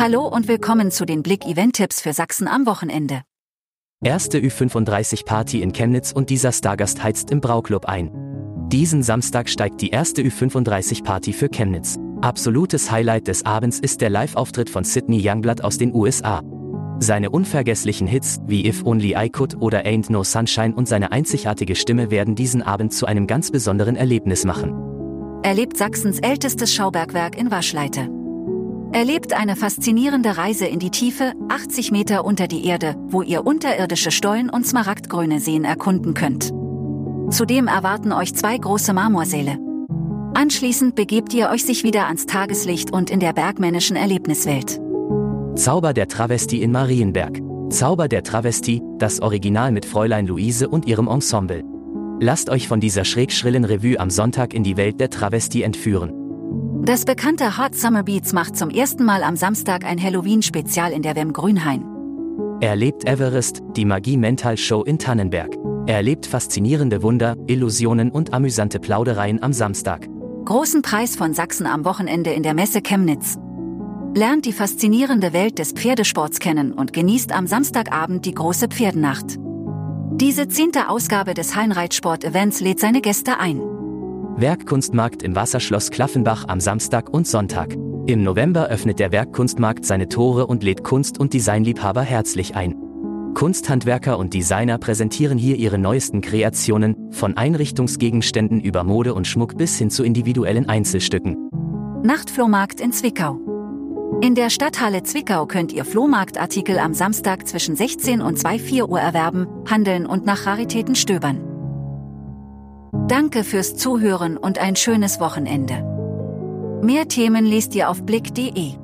Hallo und willkommen zu den Blick Event Tipps für Sachsen am Wochenende. Erste Ü35 Party in Chemnitz und dieser Stargast heizt im Brauclub ein. Diesen Samstag steigt die erste Ü35 Party für Chemnitz. Absolutes Highlight des Abends ist der Live-Auftritt von Sidney Youngblood aus den USA. Seine unvergesslichen Hits wie If Only I Could oder Ain't No Sunshine und seine einzigartige Stimme werden diesen Abend zu einem ganz besonderen Erlebnis machen. Erlebt Sachsens ältestes Schaubergwerk in Waschleite. Erlebt eine faszinierende Reise in die Tiefe, 80 Meter unter die Erde, wo ihr unterirdische Stollen und smaragdgrüne Seen erkunden könnt. Zudem erwarten euch zwei große Marmorsäle. Anschließend begebt ihr euch sich wieder ans Tageslicht und in der bergmännischen Erlebniswelt. Zauber der Travestie in Marienberg. Zauber der Travestie, das Original mit Fräulein Luise und ihrem Ensemble. Lasst euch von dieser schrägschrillen Revue am Sonntag in die Welt der Travestie entführen. Das bekannte Hot Summer Beats macht zum ersten Mal am Samstag ein Halloween-Spezial in der WEM Grünhain. Erlebt Everest, die Magie Mental Show in Tannenberg. Erlebt faszinierende Wunder, Illusionen und amüsante Plaudereien am Samstag. Großen Preis von Sachsen am Wochenende in der Messe Chemnitz. Lernt die faszinierende Welt des Pferdesports kennen und genießt am Samstagabend die große Pferdenacht. Diese zehnte Ausgabe des Heinreitsport-Events lädt seine Gäste ein. Werkkunstmarkt im Wasserschloss Klaffenbach am Samstag und Sonntag. Im November öffnet der Werkkunstmarkt seine Tore und lädt Kunst- und Designliebhaber herzlich ein. Kunsthandwerker und Designer präsentieren hier ihre neuesten Kreationen, von Einrichtungsgegenständen über Mode und Schmuck bis hin zu individuellen Einzelstücken. Nachtflohmarkt in Zwickau. In der Stadthalle Zwickau könnt ihr Flohmarktartikel am Samstag zwischen 16 und 2 4 Uhr erwerben, handeln und nach Raritäten stöbern. Danke fürs Zuhören und ein schönes Wochenende. Mehr Themen lest ihr auf blick.de.